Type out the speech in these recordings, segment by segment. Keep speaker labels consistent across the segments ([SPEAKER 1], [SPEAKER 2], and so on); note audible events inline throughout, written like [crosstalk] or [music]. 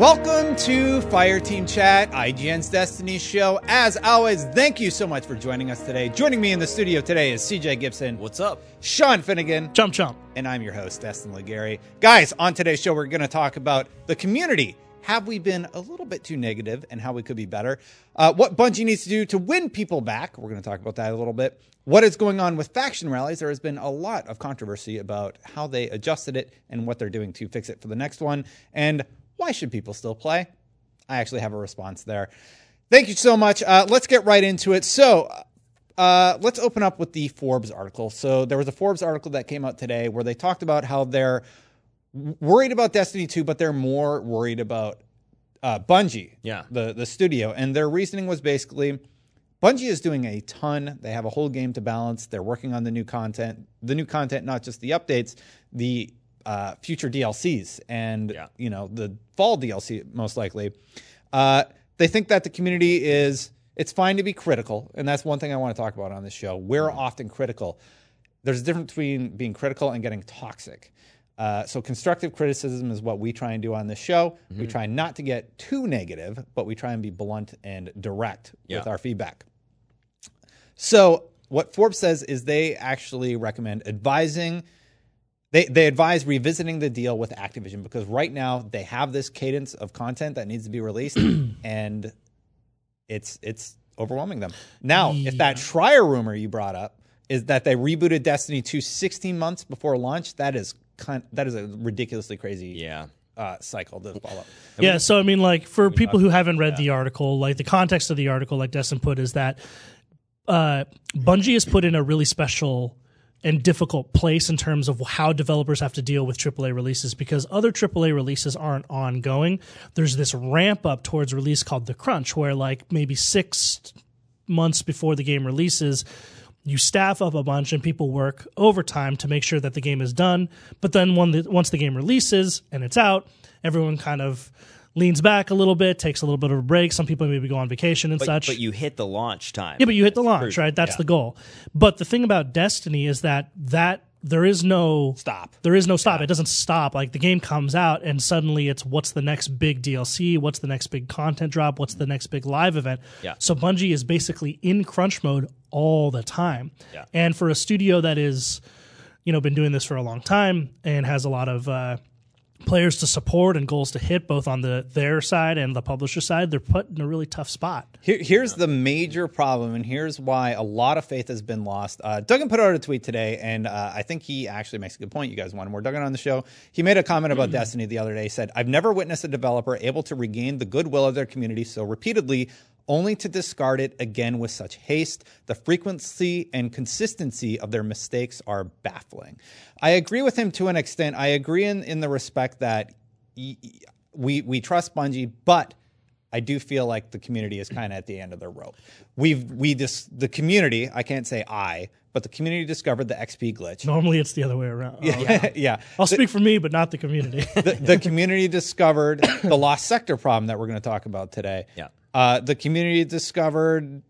[SPEAKER 1] Welcome to Fireteam Chat, IGN's Destiny show. As always, thank you so much for joining us today. Joining me in the studio today is CJ Gibson.
[SPEAKER 2] What's up?
[SPEAKER 1] Sean Finnegan.
[SPEAKER 3] Jump, jump.
[SPEAKER 1] And I'm your host, Destin Legarie. Guys, on today's show, we're going to talk about the community. Have we been a little bit too negative and how we could be better? Uh, what Bungie needs to do to win people back. We're going to talk about that a little bit. What is going on with faction rallies? There has been a lot of controversy about how they adjusted it and what they're doing to fix it for the next one. And why should people still play? I actually have a response there. Thank you so much. Uh, let's get right into it. So, uh, let's open up with the Forbes article. So, there was a Forbes article that came out today where they talked about how they're worried about Destiny 2, but they're more worried about uh, Bungie,
[SPEAKER 2] Yeah.
[SPEAKER 1] the the studio, and their reasoning was basically Bungie is doing a ton. They have a whole game to balance. They're working on the new content, the new content, not just the updates, the uh, future DLCs, and
[SPEAKER 2] Yeah.
[SPEAKER 1] you know the fall DLC most likely. Uh, they think that the community is it's fine to be critical, and that's one thing I want to talk about on this show. We're often critical. There's a difference between being critical and getting toxic. Uh, so constructive criticism is what we try and do on this show. We try not to get too negative, but we try and be blunt and direct with our feedback. So what Forbes says is they actually recommend advising. They they advise revisiting the deal with Activision because right now they have this cadence of content that needs to be released, [clears throat] and it's it's overwhelming them. Now, if that Schreier rumor you brought up is that they rebooted Destiny 2 16 months before launch, that is kind that is a ridiculously crazy
[SPEAKER 2] Yeah.
[SPEAKER 1] uh, cycle to follow. Up.
[SPEAKER 3] Yeah, so I mean, like for people who haven't read the article, like the context of the article, like Destin put, is that uh, Bungie has put in a really special and difficult place in terms of how developers have to deal with AAA releases because other AAA releases aren't ongoing. There's this ramp up towards release called the crunch, where like maybe six months before the game releases, you staff up a bunch and people work overtime to make sure that the game is done. But then the, once the game releases and it's out, everyone kind of leans back a little bit, takes a little bit of a break. Some people maybe go on vacation and
[SPEAKER 2] But,
[SPEAKER 3] such.
[SPEAKER 2] but you hit the launch time.
[SPEAKER 3] Yeah, but you hit the launch, right? That's the goal. But the thing about Destiny is that that there is no
[SPEAKER 1] Stop.
[SPEAKER 3] There is no stop. It doesn't stop. Like the game comes out and suddenly it's what's the next big DLC? What's the next big content drop? What's the next big live event?
[SPEAKER 2] Yeah.
[SPEAKER 3] So Bungie is basically in crunch mode all the time.
[SPEAKER 2] Yeah.
[SPEAKER 3] And for a studio that is, you know, been doing this for a long time and has a lot of uh, players to support and goals to hit, both on the their side and the publisher side, they're put in a really tough spot.
[SPEAKER 1] Here, here's the major problem, and here's why a lot of faith has been lost. Uh, Duggan put out a tweet today, and uh, I think he actually makes a good point. You guys want more Duggan on the show. He made a comment about Destiny the other day. He said, I've never witnessed a developer able to regain the goodwill of their community so repeatedly, only to discard it again with such haste. The frequency and consistency of their mistakes are baffling. I agree with him to an extent. I agree in, in the respect that y- y- we, we trust Bungie, but I do feel like the community is kind of at the end of their rope. We've we dis, the community. I can't say I, but the community discovered the XP glitch.
[SPEAKER 3] Normally it's the other way around. Oh,
[SPEAKER 1] Yeah, [laughs] yeah.
[SPEAKER 3] I'll speak for me, but not the community. [laughs]
[SPEAKER 1] The, the community discovered the lost sector problem that we're going to talk about today.
[SPEAKER 2] Yeah.
[SPEAKER 1] Uh, the community discovered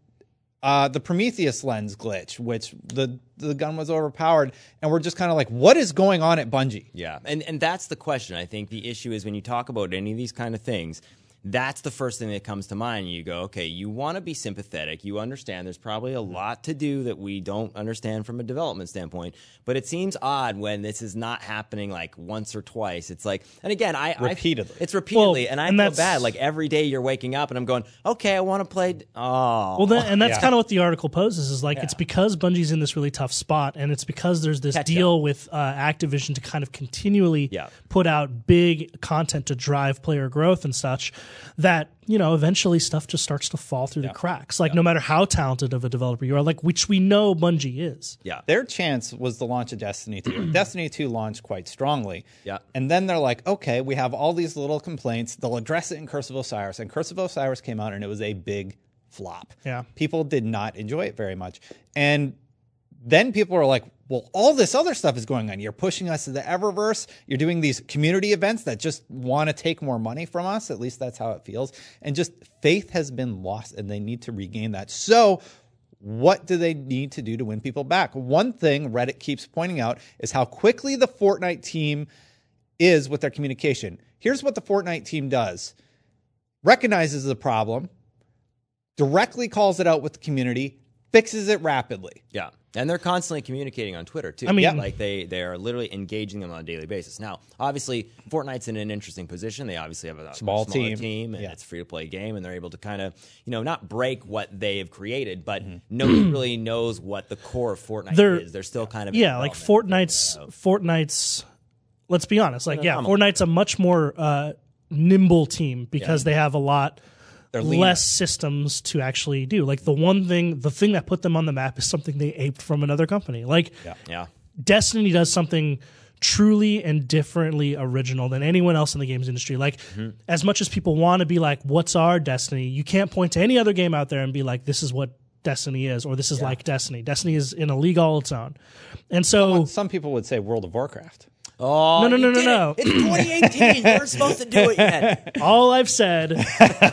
[SPEAKER 1] uh, the Prometheus lens glitch, which the the gun was overpowered, and we're just kind of like, what is going on at Bungie?
[SPEAKER 2] Yeah, and and that's the question. I think the issue is when you talk about any of these kind of things, that's the first thing that comes to mind. You go, okay, you want to be sympathetic. You understand there's probably a lot to do that we don't understand from a development standpoint. But it seems odd when this is not happening like once or twice. It's like, and again, I I-
[SPEAKER 1] Repeatedly.
[SPEAKER 2] it's repeatedly,
[SPEAKER 3] Well,
[SPEAKER 2] and I
[SPEAKER 3] and
[SPEAKER 2] feel bad. Like every day you're waking up and I'm going, okay, I want to play. Oh,
[SPEAKER 3] Well, then, and that's
[SPEAKER 1] Yeah.
[SPEAKER 3] kind of what the article poses is like it's because Bungie's in this really tough spot, and it's because there's this
[SPEAKER 2] Catch
[SPEAKER 3] deal with uh, Activision to kind of continually
[SPEAKER 2] Yeah.
[SPEAKER 3] put out big content to drive player growth and such that you know eventually stuff just starts to fall through the cracks. Like no matter how talented of a developer you are, like which we know Bungie is.
[SPEAKER 2] yeah,
[SPEAKER 1] Their chance was the launch of Destiny 2. [clears throat] Destiny 2 launched quite strongly.
[SPEAKER 2] Yeah.
[SPEAKER 1] And then they're like, okay, we have all these little complaints. They'll address it in Curse of Osiris. And Curse of Osiris came out and it was a big flop.
[SPEAKER 3] Yeah.
[SPEAKER 1] People did not enjoy it very much. And then people are like, well, all this other stuff is going on. You're pushing us to the Eververse. You're doing these community events that just want to take more money from us. At least that's how it feels. And just faith has been lost and they need to regain that. So, what do they need to do to win people back? One thing Reddit keeps pointing out is how quickly the Fortnite team is with their communication. Here's what the Fortnite team does recognizes the problem, directly calls it out with the community, fixes it rapidly.
[SPEAKER 2] Yeah. And they're constantly communicating on Twitter too.
[SPEAKER 3] I mean-
[SPEAKER 2] Yeah. like they they are literally engaging them on a daily basis. Now, obviously, Fortnite's in an interesting position. They obviously have a
[SPEAKER 1] Small team.
[SPEAKER 2] team, and
[SPEAKER 1] Yeah.
[SPEAKER 2] it's a free to play game, and they're able to kind of you know not break what they have created, but
[SPEAKER 1] Mm-hmm. [clears throat]
[SPEAKER 2] nobody really knows what the core of Fortnite
[SPEAKER 3] They're-
[SPEAKER 2] is. They're still kind of
[SPEAKER 3] yeah, like. Fortnite's Fortnite's. Let's be honest, like yeah, Fortnite's a much more uh, nimble team because they have a lot
[SPEAKER 1] They're leaner.
[SPEAKER 3] less systems to actually do. Like the one thing, the thing that put them on the map is something they aped from another company. Like
[SPEAKER 2] Yeah. yeah.
[SPEAKER 3] Destiny does something truly and differently original than anyone else in the games industry. Like,
[SPEAKER 2] Mm-hmm.
[SPEAKER 3] as much as people want to be like, "What's our Destiny?" You can't point to any other game out there and be like, "This is what Destiny is," or "This is like Destiny." Destiny is in a league all its own, and so
[SPEAKER 1] Some people would say World of Warcraft.
[SPEAKER 2] Oh
[SPEAKER 3] No, no, no, no, no.
[SPEAKER 2] It. It's 2018. We're supposed to do it yet. [laughs]
[SPEAKER 3] all I've said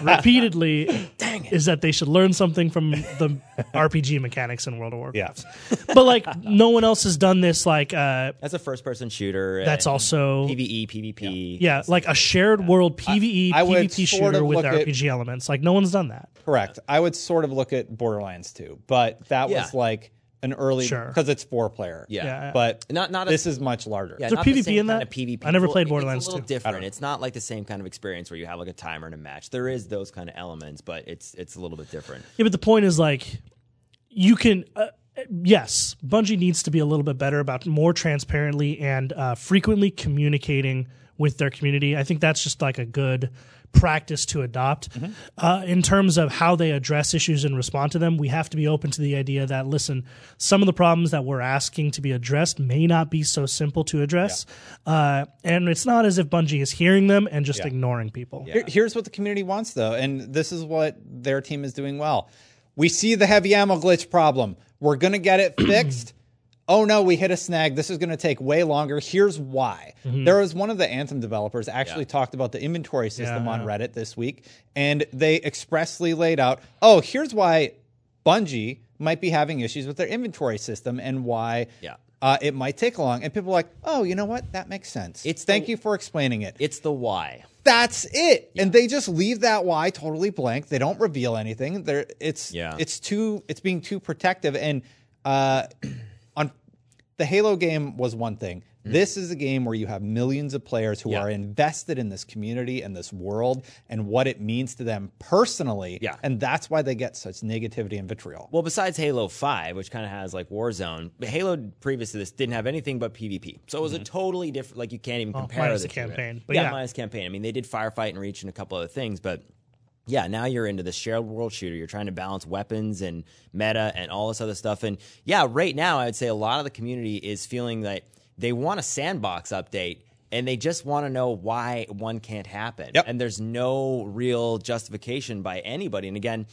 [SPEAKER 3] repeatedly is that they should learn something from the [laughs] RPG mechanics in World of Warcraft.
[SPEAKER 1] Yeah.
[SPEAKER 3] But like, no one else has done this. Like, uh,
[SPEAKER 2] That's a first person shooter.
[SPEAKER 3] that's also
[SPEAKER 2] PVE, PvP.
[SPEAKER 3] Yeah, like a shared world PVE,
[SPEAKER 1] I would
[SPEAKER 3] PvP
[SPEAKER 1] sort
[SPEAKER 3] shooter
[SPEAKER 1] of
[SPEAKER 3] with
[SPEAKER 1] look at-
[SPEAKER 3] RPG elements. Like no one's done that.
[SPEAKER 1] Correct. I would sort of look at Borderlands 2, but that
[SPEAKER 2] Yeah.
[SPEAKER 1] was like an early
[SPEAKER 3] Sure.
[SPEAKER 1] because it's four player.
[SPEAKER 2] Yeah.
[SPEAKER 3] Yeah.
[SPEAKER 1] But
[SPEAKER 2] Not- not a-
[SPEAKER 1] this is much larger.
[SPEAKER 2] Yeah,
[SPEAKER 3] there
[SPEAKER 2] not the
[SPEAKER 3] PvP
[SPEAKER 2] same
[SPEAKER 3] in that?
[SPEAKER 2] kind of PvP.
[SPEAKER 3] I never
[SPEAKER 2] Well,
[SPEAKER 3] played
[SPEAKER 2] it-
[SPEAKER 3] Borderlands
[SPEAKER 2] It's a little
[SPEAKER 3] 2.
[SPEAKER 2] different. It's not like the same kind of experience where you have like a timer and a match. There is those kind of elements, but it's it's a little bit different.
[SPEAKER 3] Yeah, but the point is like you can. Uh, yes, Bungie needs to be a little bit better about more transparently and uh, frequently communicating with their community. I think that's just like a good practice to adopt. Uh, in terms of how they address issues and respond to them, we have to be open to the idea that listen, some of the problems that we're asking to be addressed may not be so simple to address, uh, and it's not as if Bungie is hearing them and just ignoring people.
[SPEAKER 1] Here- here's what the community wants, though, and this is what their team is doing well. We see the heavy ammo glitch problem. We're going to get it [clears throat] fixed. Oh no, we hit a snag. This is going to take way longer. Here's why. There was one of the Anthem developers actually talked about the inventory system
[SPEAKER 3] Yeah,
[SPEAKER 1] on
[SPEAKER 3] yeah.
[SPEAKER 1] Reddit this week, and they expressly laid out, oh, here's why Bungie might be having issues with their inventory system and why.
[SPEAKER 2] Yeah.
[SPEAKER 1] Uh, it might take long, and people are like, "Oh, you know what? That makes sense."
[SPEAKER 2] It's
[SPEAKER 1] thank
[SPEAKER 2] the-
[SPEAKER 1] you for explaining it.
[SPEAKER 2] It's the why.
[SPEAKER 1] That's it. And they just leave that why totally blank. They don't reveal anything. They're it's
[SPEAKER 2] Yeah.
[SPEAKER 1] it's too it's being too protective and uh [clears throat] the Halo game was one thing. This is a game where you have millions of players who
[SPEAKER 2] Mm-hmm. Yeah.
[SPEAKER 1] are invested in this community and this world and what it means to them personally.
[SPEAKER 2] Yeah.
[SPEAKER 1] And that's why they get such negativity and vitriol.
[SPEAKER 2] Well, besides Halo 5, which kind of has like Warzone, Halo previous to this didn't have anything but PvP. So it was a totally different, like you can't even compare
[SPEAKER 3] minus
[SPEAKER 2] the
[SPEAKER 3] the campaign, but
[SPEAKER 2] yeah,
[SPEAKER 3] yeah.
[SPEAKER 2] minus campaign. I mean, they did Firefight and Reach and a couple other things, but yeah, now you're into the shared world shooter. You're trying to balance weapons and meta and all this other stuff. And yeah, right now, I would say a lot of the community is feeling that they want a sandbox update and they just want to know why one can't happen.
[SPEAKER 1] Yep.
[SPEAKER 2] And there's no real justification by anybody. And again,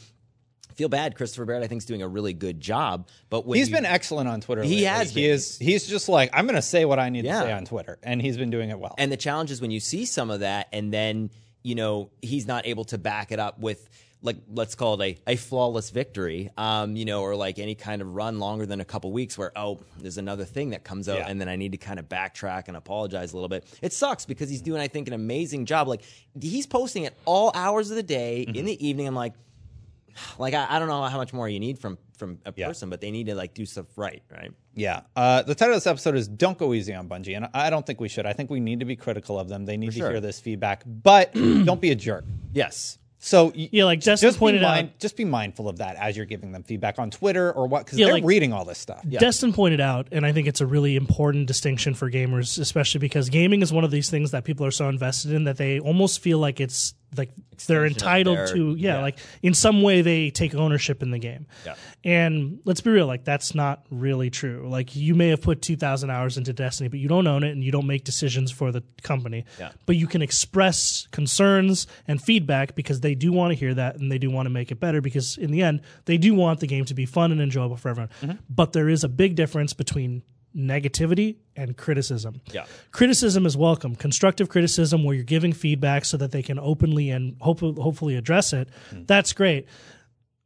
[SPEAKER 2] feel bad. Christopher Barrett, I think, is doing a really good job. But
[SPEAKER 1] He's
[SPEAKER 2] you-
[SPEAKER 1] been excellent on Twitter.
[SPEAKER 2] He
[SPEAKER 1] lately.
[SPEAKER 2] has
[SPEAKER 1] He
[SPEAKER 2] been.
[SPEAKER 1] is. He's just like I'm going to say what I need
[SPEAKER 2] Yeah.
[SPEAKER 1] to say on Twitter, and he's been doing it well.
[SPEAKER 2] And the challenge is when you see some of that, and then you know he's not able to back it up with like let's call it a, a flawless victory, um, you know, or like any kind of run longer than a couple weeks where oh there's another thing that comes out,
[SPEAKER 1] Yeah.
[SPEAKER 2] and then I need to kind of backtrack and apologize a little bit. It sucks because he's doing I think an amazing job. Like he's posting at all hours of the day
[SPEAKER 1] Mm-hmm.
[SPEAKER 2] in the evening. I'm like. Like I, I don't know how much more you need from from a
[SPEAKER 1] Yeah.
[SPEAKER 2] person, but they need to like do stuff right, right?
[SPEAKER 1] Yeah. Uh, the title of this episode is Don't Go Easy on Bungie. And I don't think we should. I think we need to be critical of them. They need to hear this feedback, but [clears throat] don't be a jerk.
[SPEAKER 2] Yes.
[SPEAKER 1] So
[SPEAKER 3] Yeah, like Justin
[SPEAKER 1] just
[SPEAKER 3] pointed
[SPEAKER 1] be
[SPEAKER 3] out-
[SPEAKER 1] just be mindful of that as you're giving them feedback on Twitter or what, because
[SPEAKER 3] Yeah,
[SPEAKER 1] they're
[SPEAKER 3] like-
[SPEAKER 1] reading all this stuff.
[SPEAKER 3] Destin pointed out, and I think it's a really important distinction for gamers, especially because gaming is one of these things that people are so invested in that they almost feel like it's like they're entitled
[SPEAKER 2] their-
[SPEAKER 3] to, yeah,
[SPEAKER 2] yeah.
[SPEAKER 3] like in some way they take ownership in the game.
[SPEAKER 2] Yeah.
[SPEAKER 3] And let's be real, like that's not really true. Like you may have put 2,000 hours into Destiny, but you don't own it and you don't make decisions for the company.
[SPEAKER 2] Yeah.
[SPEAKER 3] But you can express concerns and feedback because they do want to hear that and they do want to make it better because in the end, they do want the game to be fun and enjoyable for everyone.
[SPEAKER 2] Mm-hmm.
[SPEAKER 3] But there is a big difference between negativity and criticism.
[SPEAKER 2] Yeah.
[SPEAKER 3] Criticism is welcome. Constructive criticism where you're giving feedback so that they can openly and hope, hopefully address it.
[SPEAKER 2] Hmm.
[SPEAKER 3] That's great.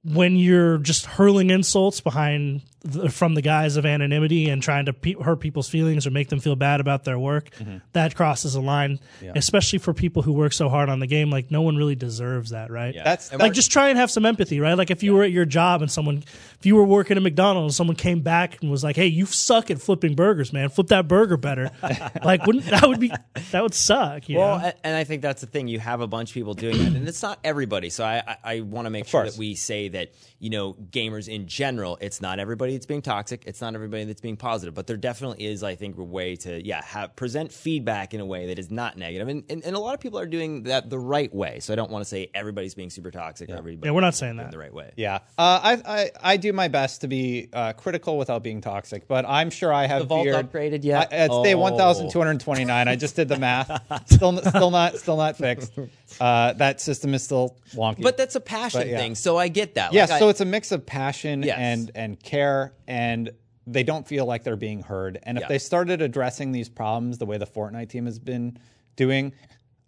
[SPEAKER 3] When you're just hurling insults behind th- from the guise of anonymity and trying to pe- hurt people's feelings or make them feel bad about their work, mm-hmm. that crosses a line, especially for people who work so hard on the game. Like no one really deserves that, right?
[SPEAKER 2] Yeah.
[SPEAKER 1] That's
[SPEAKER 3] Like just try and have some empathy, right? Like if you were at your job and someone, if you were working at McDonald's, and someone came back and was like, "Hey, you suck at flipping burgers, man. Flip that burger better." [laughs] like, wouldn't that would be that would suck? You
[SPEAKER 2] Well,
[SPEAKER 3] know?
[SPEAKER 2] and I think that's the thing. You have a bunch of people doing that, and it's not everybody. So I, I, I want to make sure
[SPEAKER 1] course.
[SPEAKER 2] that we say that you know gamers in general. It's not everybody that's being toxic. It's not everybody that's being positive. But there definitely is, I think, a way to yeah have present feedback in a way that is not negative. And and, and a lot of people are doing that the right way. So I don't want to say everybody's being super toxic or everybody.
[SPEAKER 3] Yeah, we're not saying that.
[SPEAKER 2] the right way.
[SPEAKER 1] Yeah, uh, I, I I do my best to be uh, critical without being toxic, but I'm sure I have
[SPEAKER 2] The vault
[SPEAKER 1] veered-
[SPEAKER 2] upgraded yet?
[SPEAKER 1] I, it's day
[SPEAKER 2] Oh.
[SPEAKER 1] 1,229. I just did the math. [laughs] Still still not still not fixed. Uh, that system is still wonky.
[SPEAKER 2] But that's a passion
[SPEAKER 1] But, yeah.
[SPEAKER 2] thing. So I get that.
[SPEAKER 1] yeah,
[SPEAKER 2] Like, I-
[SPEAKER 1] so it's a mix of passion
[SPEAKER 2] Yes.
[SPEAKER 1] and and care, and they don't feel like they're being heard. And if
[SPEAKER 2] Yeah.
[SPEAKER 1] they started addressing these problems the way the Fortnite team has been doing.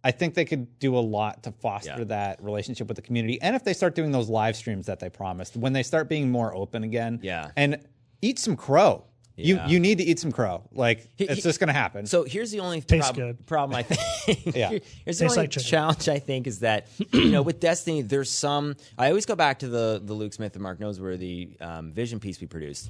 [SPEAKER 1] I think they could do a lot to foster
[SPEAKER 2] Yeah.
[SPEAKER 1] that relationship with the community. And if they start doing those live streams that they promised, when they start being more open again,
[SPEAKER 2] Yeah.
[SPEAKER 1] and eat some crow. You
[SPEAKER 2] Yeah.
[SPEAKER 1] you need to eat some crow. Like it's
[SPEAKER 2] he-
[SPEAKER 1] just going to happen.
[SPEAKER 2] So here's the only
[SPEAKER 3] Tastes
[SPEAKER 2] prob-
[SPEAKER 3] good.
[SPEAKER 2] problem I think. [laughs]
[SPEAKER 1] Yeah.
[SPEAKER 2] Here's the
[SPEAKER 3] Tastes
[SPEAKER 2] only
[SPEAKER 3] like chicken.
[SPEAKER 2] challenge I think is that you know with Destiny there's some. I always go back to the the Luke Smith and Mark Noseworthy um, vision piece we produced.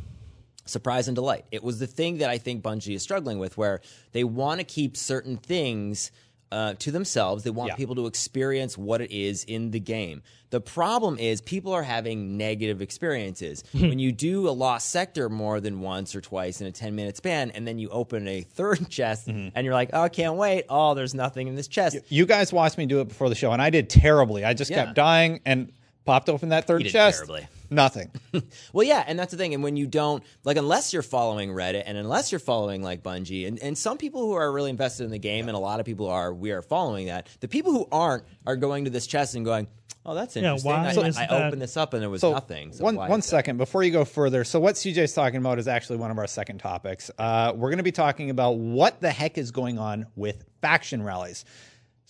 [SPEAKER 2] Surprise and delight. It was the thing that I think Bungie is struggling with, where they want to keep certain things. Uh, to themselves, they want
[SPEAKER 1] Yeah.
[SPEAKER 2] people to experience what it is in the game. The problem is people are having negative experiences. [laughs] when you do a lost sector more than once or twice in a 10 minute span, and then you open a third [laughs] chest and you're like, oh, I can't wait. Oh, there's nothing in this chest.
[SPEAKER 1] you guys watched me do it before the show, and I did terribly. I just
[SPEAKER 2] Yeah.
[SPEAKER 1] kept dying and popped open that third
[SPEAKER 2] You did
[SPEAKER 1] chest.
[SPEAKER 2] terribly.
[SPEAKER 1] Nothing. [laughs]
[SPEAKER 2] Well, yeah, and that's the thing. And when you don't, like, unless you're following Reddit and unless you're following, like, Bungie, and, and some people who are really invested in the game, and a lot of people are, we are following that. The people who aren't are going to this chest and going, oh, that's interesting.
[SPEAKER 3] why
[SPEAKER 2] I,
[SPEAKER 3] is
[SPEAKER 2] I
[SPEAKER 3] that-
[SPEAKER 2] opened this up and there was
[SPEAKER 1] So
[SPEAKER 2] nothing. So
[SPEAKER 1] one
[SPEAKER 2] why
[SPEAKER 1] one
[SPEAKER 2] is that?
[SPEAKER 1] second before you go further. So what CJ's talking about is actually one of our second topics. Uh, we're going to be talking about what the heck is going on with faction rallies.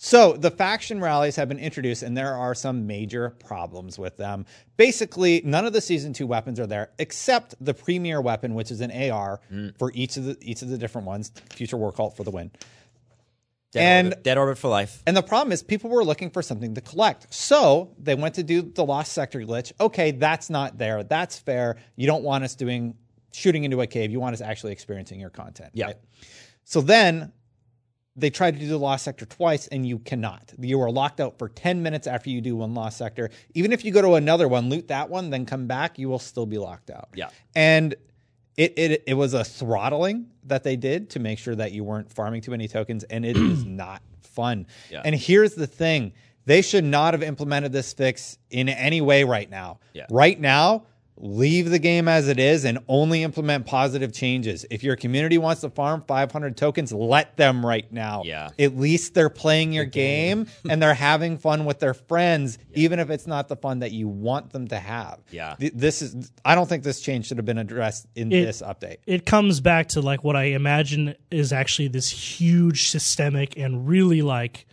[SPEAKER 1] So the faction rallies have been introduced, and there are some major problems with them. Basically, none of the season two weapons are there, except the premier weapon, which is an AR
[SPEAKER 2] Mm.
[SPEAKER 1] for each of the each of the different ones. Future War Cult for the win.
[SPEAKER 2] Dead
[SPEAKER 1] and-
[SPEAKER 2] orbit, dead orbit for life.
[SPEAKER 1] And the problem is people were looking for something to collect. So they went to do the lost sector glitch. Okay, that's not there. That's fair. You don't want us doing shooting into a cave. You want us actually experiencing your content.
[SPEAKER 2] Yeah.
[SPEAKER 1] right? So then they tried to do the lost sector twice and you cannot. You are locked out for 10 minutes after you do one lost sector. Even if you go to another one, loot that one, then come back, you will still be locked out.
[SPEAKER 2] Yeah.
[SPEAKER 1] And it, it it was a throttling that they did to make sure that you weren't farming too many tokens, and it is [clears throat] not fun.
[SPEAKER 2] Yeah.
[SPEAKER 1] And here's the thing: they should not have implemented this fix in any way right now.
[SPEAKER 2] Yeah.
[SPEAKER 1] Right now, leave the game as it is and only implement positive changes. If your community wants to farm 500 tokens, let them right now.
[SPEAKER 2] Yeah.
[SPEAKER 1] At least they're playing your game and they're [laughs] having fun with their friends, even if it's not the fun that you want them to have.
[SPEAKER 2] Yeah.
[SPEAKER 1] Th- This is. I don't think this change should have been addressed in
[SPEAKER 3] It-
[SPEAKER 1] this update.
[SPEAKER 3] it comes back to like what I imagine is actually this huge systemic and really like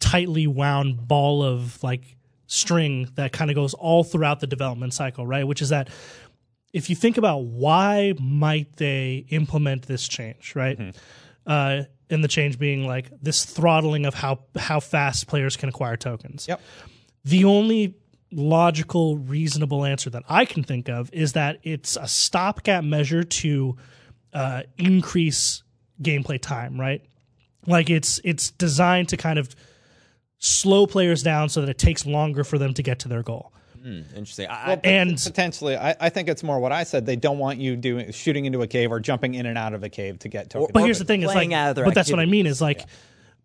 [SPEAKER 3] tightly wound ball of like string that kind of goes all throughout the development cycle, right? Which is that if you think about why might they implement this change, right? Uh, and the change being like this throttling of how how fast players can acquire tokens
[SPEAKER 1] Yep.
[SPEAKER 3] the only logical, reasonable answer that I can think of is that it's a stopgap measure to uh, increase gameplay time, right? Like it's it's designed to kind of slow players down so that it takes longer for them to get to their goal.
[SPEAKER 2] Hmm, interesting. I,
[SPEAKER 1] Well,
[SPEAKER 3] And
[SPEAKER 1] potentially, I, I think it's more what I said. They don't want you doing shooting into a cave or jumping in and out of a cave to get tokens.
[SPEAKER 3] but here's the thing: is like,
[SPEAKER 2] playing out of
[SPEAKER 3] but that's what I mean. Is like,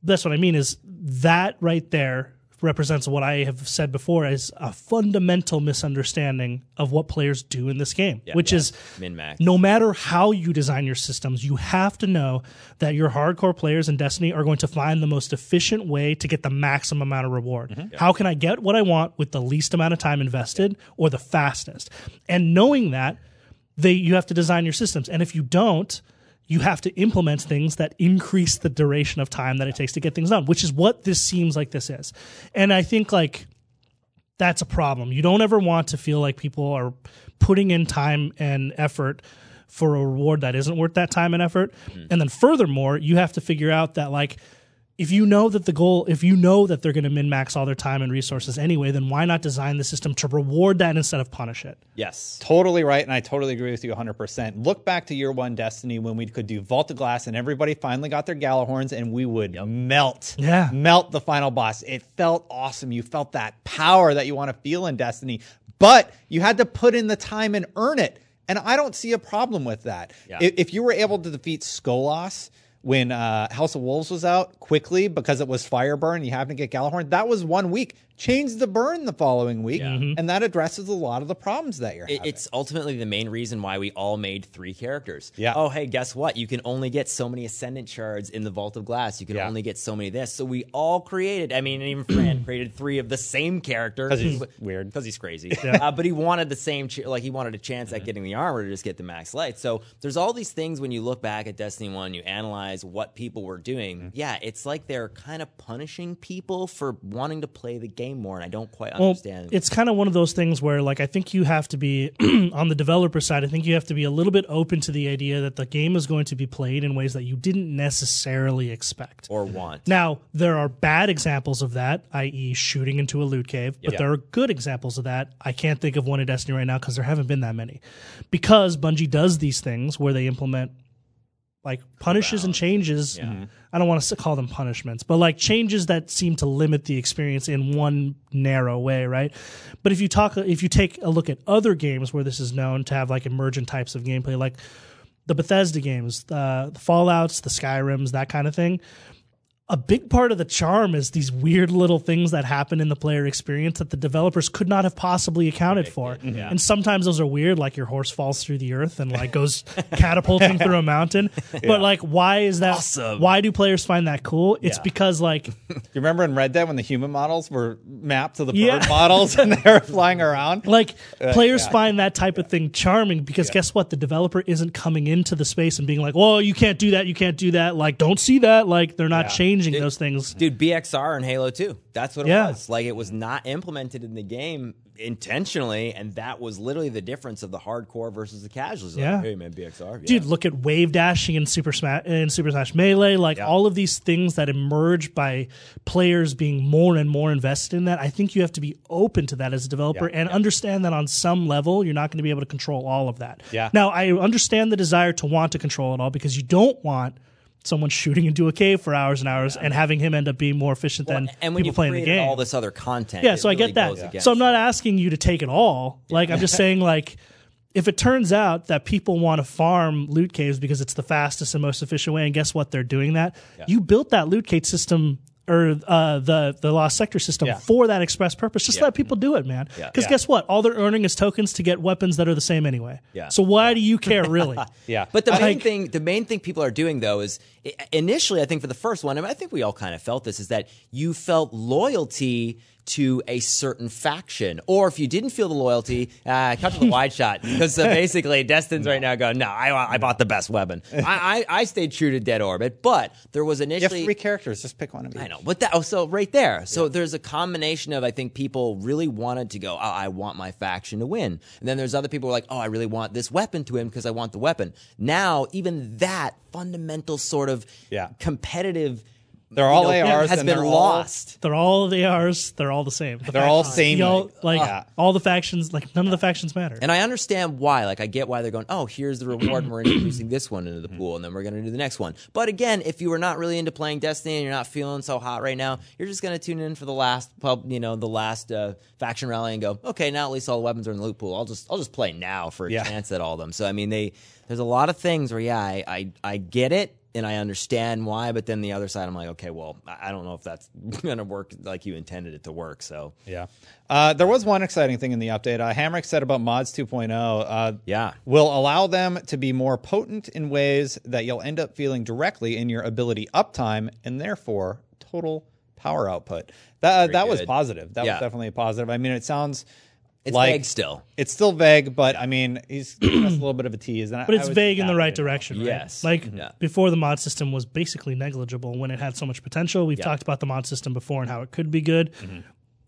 [SPEAKER 3] that's what I mean. Is that right there represents what I have said before as a fundamental misunderstanding of what players do in this game, which is
[SPEAKER 2] min-max.
[SPEAKER 3] no matter how you design your systems, you have to know that your hardcore players in Destiny are going to find the most efficient way to get the maximum amount of reward. Mm-hmm. How can I get what I want with the least amount of time invested or the fastest? And knowing that, they you have to design your systems. And if you don't, you have to implement things that increase the duration of time that it takes to get things done, which is what this seems like this is. And I think like that's a problem. You don't ever want to feel like people are putting in time and effort for a reward that isn't worth that time and effort. Hmm. And then furthermore, you have to figure out that like if you know that the goal, if you know that they're going to min max all their time and resources anyway, then why not design the system to reward that instead of punish it?
[SPEAKER 2] Yes.
[SPEAKER 1] Totally right, and I totally agree with you 100%. Look back to year one Destiny when we could do Vault of Glass and everybody finally got their Gjallarhorns and we would melt.
[SPEAKER 3] Yeah.
[SPEAKER 1] Melt the final boss. It felt awesome. You felt that power that you want to feel in Destiny, but you had to put in the time and earn it. And I don't see a problem with that.
[SPEAKER 2] Yeah.
[SPEAKER 1] If, if you were able to defeat Skolas when uh, House of Wolves was out quickly because it was Fireburn, you happened to get Gjallarhorn, that was one week. Change the burn the following week, and that addresses a lot of the problems that you're
[SPEAKER 2] It,
[SPEAKER 1] having.
[SPEAKER 2] it's ultimately the main reason why we all made three characters.
[SPEAKER 1] Yeah.
[SPEAKER 2] Oh, hey, guess what? You can only get so many Ascendant shards in the Vault of Glass. You can
[SPEAKER 1] Yeah.
[SPEAKER 2] only get so many of this. So we all created, I mean, even Fran [clears throat] created three of the same character.
[SPEAKER 1] 'Cause he's weird.
[SPEAKER 2] Because he's crazy. Uh, but he wanted the same, ch- like, he wanted a chance at getting the armor to just get the max light. So there's all these things when you look back at Destiny 1, you analyze what people were doing. Yeah, it's like they're kind of punishing people for wanting to play the game more. And I don't quite
[SPEAKER 3] Well,
[SPEAKER 2] understand.
[SPEAKER 3] it's kind of one of those things where, like, I think you have to be [clears throat] on the developer side. I think you have to be a little bit open to the idea that the game is going to be played in ways that you didn't necessarily expect.
[SPEAKER 2] or want.
[SPEAKER 3] Now, there are bad examples of that, i.e., shooting into a loot cave, but
[SPEAKER 2] Yeah.
[SPEAKER 3] there are good examples of that. I can't think of one in Destiny right now because there haven't been that many. Because Bungie does these things where they implement like punishes and changes. I don't want to call them punishments, but like changes that seem to limit the experience in one narrow way, right? But if you talk, if you take a look at other games where this is known to have like emergent types of gameplay, like the Bethesda games, uh, the Fallout's, the Skyrims, that kind of thing. A big part of the charm is these weird little things that happen in the player experience that the developers could not have possibly accounted for. And sometimes those are weird, like your horse falls through the earth and like goes [laughs] catapulting through a mountain. [laughs] But like, why is that?
[SPEAKER 2] Awesome.
[SPEAKER 3] Why do players find that cool? It's
[SPEAKER 1] Yeah.
[SPEAKER 3] because like [laughs]
[SPEAKER 1] You remember in Red Dead when the human models were mapped to the bird
[SPEAKER 3] Yeah.
[SPEAKER 1] models and they were flying around?
[SPEAKER 3] like uh, players
[SPEAKER 1] yeah.
[SPEAKER 3] find that type of thing charming because guess what the developer isn't coming into the space and being like well you can't do that you can't do that like don't see that like they're not
[SPEAKER 1] Yeah.
[SPEAKER 3] Changing those things
[SPEAKER 2] Dude, BXR in Halo 2. That's what it
[SPEAKER 3] Yeah.
[SPEAKER 2] was. Like it was not implemented in the game intentionally, and that was literally the difference of the hardcore versus the casuals. Like,
[SPEAKER 3] Yeah.
[SPEAKER 2] hey man, BXR. Yeah.
[SPEAKER 3] dude look at wave dashing in super smash in super smash melee like all of these things that emerge by players being more and more invested in that i think you have to be open to that as a developer
[SPEAKER 1] Yeah.
[SPEAKER 3] and understand that on some level you're not going to be able to control all of that
[SPEAKER 1] Yeah.
[SPEAKER 3] now i understand the desire to want to control it all because you don't want someone shooting into a cave for hours and hours and having him end up being more efficient than
[SPEAKER 2] and when
[SPEAKER 3] people playing the game
[SPEAKER 2] all this other content,
[SPEAKER 3] yeah, so I get that.
[SPEAKER 2] against
[SPEAKER 3] So I'm not asking you to take it all. Like I'm just [laughs] saying, like if it turns out that people want to farm loot caves because it's the fastest and most efficient way, and guess what, they're doing that. You built that loot cave system or uh, the the lost sector system
[SPEAKER 1] Yeah.
[SPEAKER 3] for that express purpose. Just let people do it, man. Because
[SPEAKER 1] Yeah.
[SPEAKER 3] guess what? All they're earning is tokens to get weapons that are the same anyway.
[SPEAKER 2] Yeah.
[SPEAKER 3] So why do you care, [laughs] really?
[SPEAKER 1] Yeah.
[SPEAKER 2] But the [laughs] main
[SPEAKER 3] Like-
[SPEAKER 2] thing, the main thing people are doing though is initially, I think for the first one, and I think we all kind of felt this, is that you felt loyalty to a certain faction, or if you didn't feel the loyalty, uh, cut to the wide [laughs] shot because uh, basically Destin's right now going, no, I, I bought the best weapon. I, I, I stayed true to Dead Orbit, but there was
[SPEAKER 1] You have
[SPEAKER 2] initially
[SPEAKER 1] three characters. Just pick one of each.
[SPEAKER 2] I know, but that oh, so right there. So there's a combination of I think people really wanted to go. Oh, I want my faction to win, and then there's other people who are like, oh, I really want this weapon to win because I want the weapon. Now, even that fundamental sort of
[SPEAKER 1] Yeah.
[SPEAKER 2] competitive,
[SPEAKER 1] They're all
[SPEAKER 2] you know,
[SPEAKER 1] ARs
[SPEAKER 2] has
[SPEAKER 1] and
[SPEAKER 2] been
[SPEAKER 1] they're all-
[SPEAKER 2] lost.
[SPEAKER 3] They're all the ARs. They're all the same. The
[SPEAKER 1] They're all
[SPEAKER 3] factions-
[SPEAKER 1] same,
[SPEAKER 3] you know,
[SPEAKER 1] like-
[SPEAKER 3] like
[SPEAKER 1] Yeah.
[SPEAKER 3] all the factions. Like none of the factions matter.
[SPEAKER 2] And I understand why. Like, I get why they're going, oh, here's the reward, and we're [clears throat] introducing this one into the pool, and then we're going to do the next one. But again, if you are not really into playing Destiny and you're not feeling so hot right now, you're just going to tune in for the last pub, you know, the last uh, faction rally and go, okay, now at least all the weapons are in the loot pool. I'll just, I'll just play now for a
[SPEAKER 1] Yeah.
[SPEAKER 2] chance at all of them. So I mean, they, there's a lot of things where, yeah, I, I, I get it. And I understand why, but then the other side, I'm like, okay, well, I don't know if that's [laughs] going to work like you intended it to work. So,
[SPEAKER 1] Yeah. Uh, there was one exciting thing in the update. Uh, Hamrick said about mods 2.0 uh,
[SPEAKER 2] Yeah.
[SPEAKER 1] will allow them to be more potent in ways that you'll end up feeling directly in your ability uptime and therefore total power output. That that was positive. That
[SPEAKER 2] Yeah.
[SPEAKER 1] was definitely a positive. I mean, it sounds
[SPEAKER 2] it's
[SPEAKER 1] like
[SPEAKER 2] vague still.
[SPEAKER 1] it's still vague, but I mean, he's [clears throat] giving us a little bit of a tease. And I-
[SPEAKER 3] But
[SPEAKER 1] I
[SPEAKER 3] it's
[SPEAKER 1] was
[SPEAKER 3] vague in the right direction, right?
[SPEAKER 2] Yes.
[SPEAKER 3] Like
[SPEAKER 2] Yeah.
[SPEAKER 3] before, the mod system was basically negligible when it had so much potential. We've talked about the mod system before and how it could be good. Mm-hmm.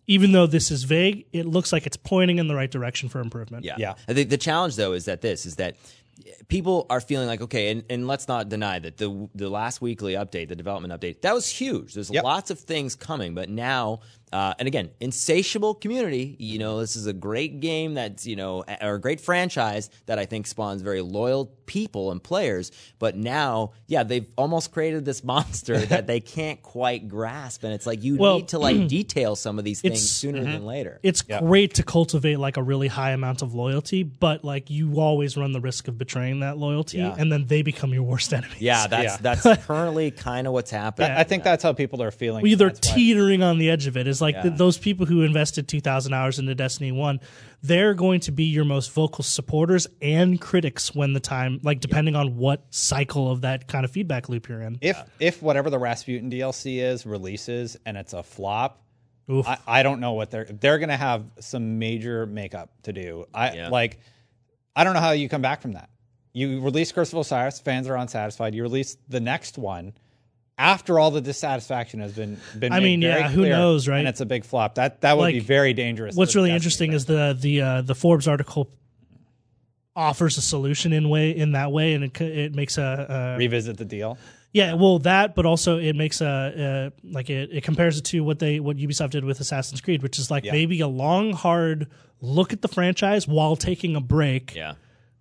[SPEAKER 3] even though this is vague, it looks like it's pointing in the right direction for improvement.
[SPEAKER 2] Yeah.
[SPEAKER 1] Yeah.
[SPEAKER 2] I think the challenge though is that this is that people are feeling like okay, and, and let's not deny that the the last weekly update, the development update, that was huge. There's
[SPEAKER 1] Yep.
[SPEAKER 2] lots of things coming, but now. Uh, and again, insatiable community. You know, this is a great game that's you know, a- or a great franchise that I think spawns very loyal people and players. But now, yeah, they've almost created this [laughs] monster that they can't quite grasp, and it's like you
[SPEAKER 3] Well,
[SPEAKER 2] need to like [clears throat] detail some of these things
[SPEAKER 3] it's-
[SPEAKER 2] sooner than later.
[SPEAKER 3] It's great to cultivate like a really high amount of loyalty, but like you always run the risk of betraying that loyalty,
[SPEAKER 2] Yeah.
[SPEAKER 3] and then they become your worst enemies.
[SPEAKER 2] yeah, that's
[SPEAKER 1] Yeah.
[SPEAKER 2] that's [laughs] currently kind of what's happening.
[SPEAKER 1] I think that's how people are feeling.
[SPEAKER 3] Well, they're
[SPEAKER 1] That's why-
[SPEAKER 3] teetering on the edge of it. Is like th those people who invested two thousand hours into Destiny One, they're going to be your most vocal supporters and critics when the time, like depending on what cycle of that kind of feedback loop you're in.
[SPEAKER 1] if if whatever the Rasputin DLC is releases and it's a flop, I, I don't know what they're they're gonna have some major makeup to do. I
[SPEAKER 2] Yeah.
[SPEAKER 1] like I don't know how you come back from that. You release Curse of Osiris, fans are unsatisfied. You release the next one after all the dissatisfaction has been been.
[SPEAKER 3] I mean, yeah, who
[SPEAKER 1] clear,
[SPEAKER 3] knows, right?
[SPEAKER 1] And it's a big flop. That that would be very dangerous.
[SPEAKER 3] What's really interesting is the the uh, the Forbes article offers a solution in way in that way, and it it makes a, a
[SPEAKER 1] revisit the deal.
[SPEAKER 3] Yeah, well, that, but also it makes a, uh like it, it compares it to what they what Ubisoft did with Assassin's Creed, which is like
[SPEAKER 1] Yeah.
[SPEAKER 3] maybe a long, hard look at the franchise while taking a break.
[SPEAKER 2] yeah.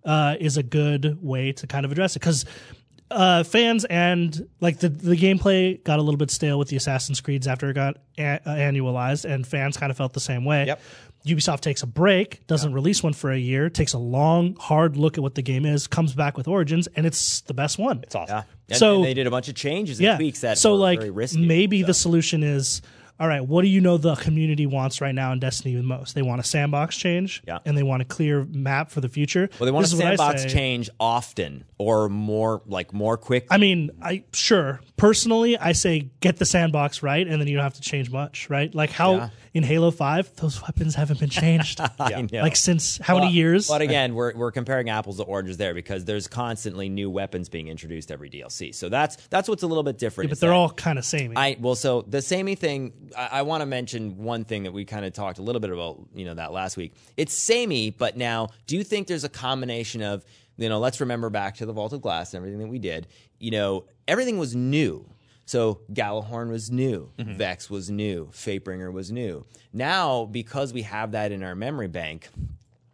[SPEAKER 3] Uh, is a good way to kind of address it because uh, fans and like the the gameplay got a little bit stale with the Assassin's Creeds after it got a- uh, annualized, and fans kind of felt the same way.
[SPEAKER 1] Yep.
[SPEAKER 3] Ubisoft takes a break, doesn't release one for a year, takes a long, hard look at what the game is, comes back with Origins, and it's the best one.
[SPEAKER 1] It's awesome.
[SPEAKER 2] Yeah. And,
[SPEAKER 3] So-
[SPEAKER 2] and they did a bunch of changes and
[SPEAKER 3] yeah.
[SPEAKER 2] tweaks that
[SPEAKER 3] so
[SPEAKER 2] were
[SPEAKER 3] like
[SPEAKER 2] very risky.
[SPEAKER 3] maybe the solution is all right what do you know the community wants right now in destiny the most they want a sandbox change
[SPEAKER 2] Yeah.
[SPEAKER 3] and they want a clear map for the future
[SPEAKER 2] well, they want
[SPEAKER 3] This
[SPEAKER 2] a
[SPEAKER 3] is what I
[SPEAKER 2] sandbox change often or more like more quick.
[SPEAKER 3] I mean, I sure personally, I say get the sandbox right, and then you don't have to change much, right? Like how
[SPEAKER 2] Yeah.
[SPEAKER 3] in Halo Five, those weapons haven't been changed, [laughs]
[SPEAKER 2] know.
[SPEAKER 3] like since how many years?
[SPEAKER 2] But again, we're, we're comparing apples to oranges there because there's constantly new weapons being introduced every DLC. So that's that's what's a little bit different.
[SPEAKER 3] but they're
[SPEAKER 2] that-
[SPEAKER 3] all kind of samey.
[SPEAKER 2] I well, so the samey thing. I, I want to mention one thing that we kind of talked a little bit about, you know, that last week. It's samey, but now, do you think there's a combination of, you know, let's remember back to the Vault of Glass and everything that we did. You know, everything was new. So Gjallarhorn was new, mm-hmm. Vex was new, Fatebringer was new. Now, because we have that in our memory bank,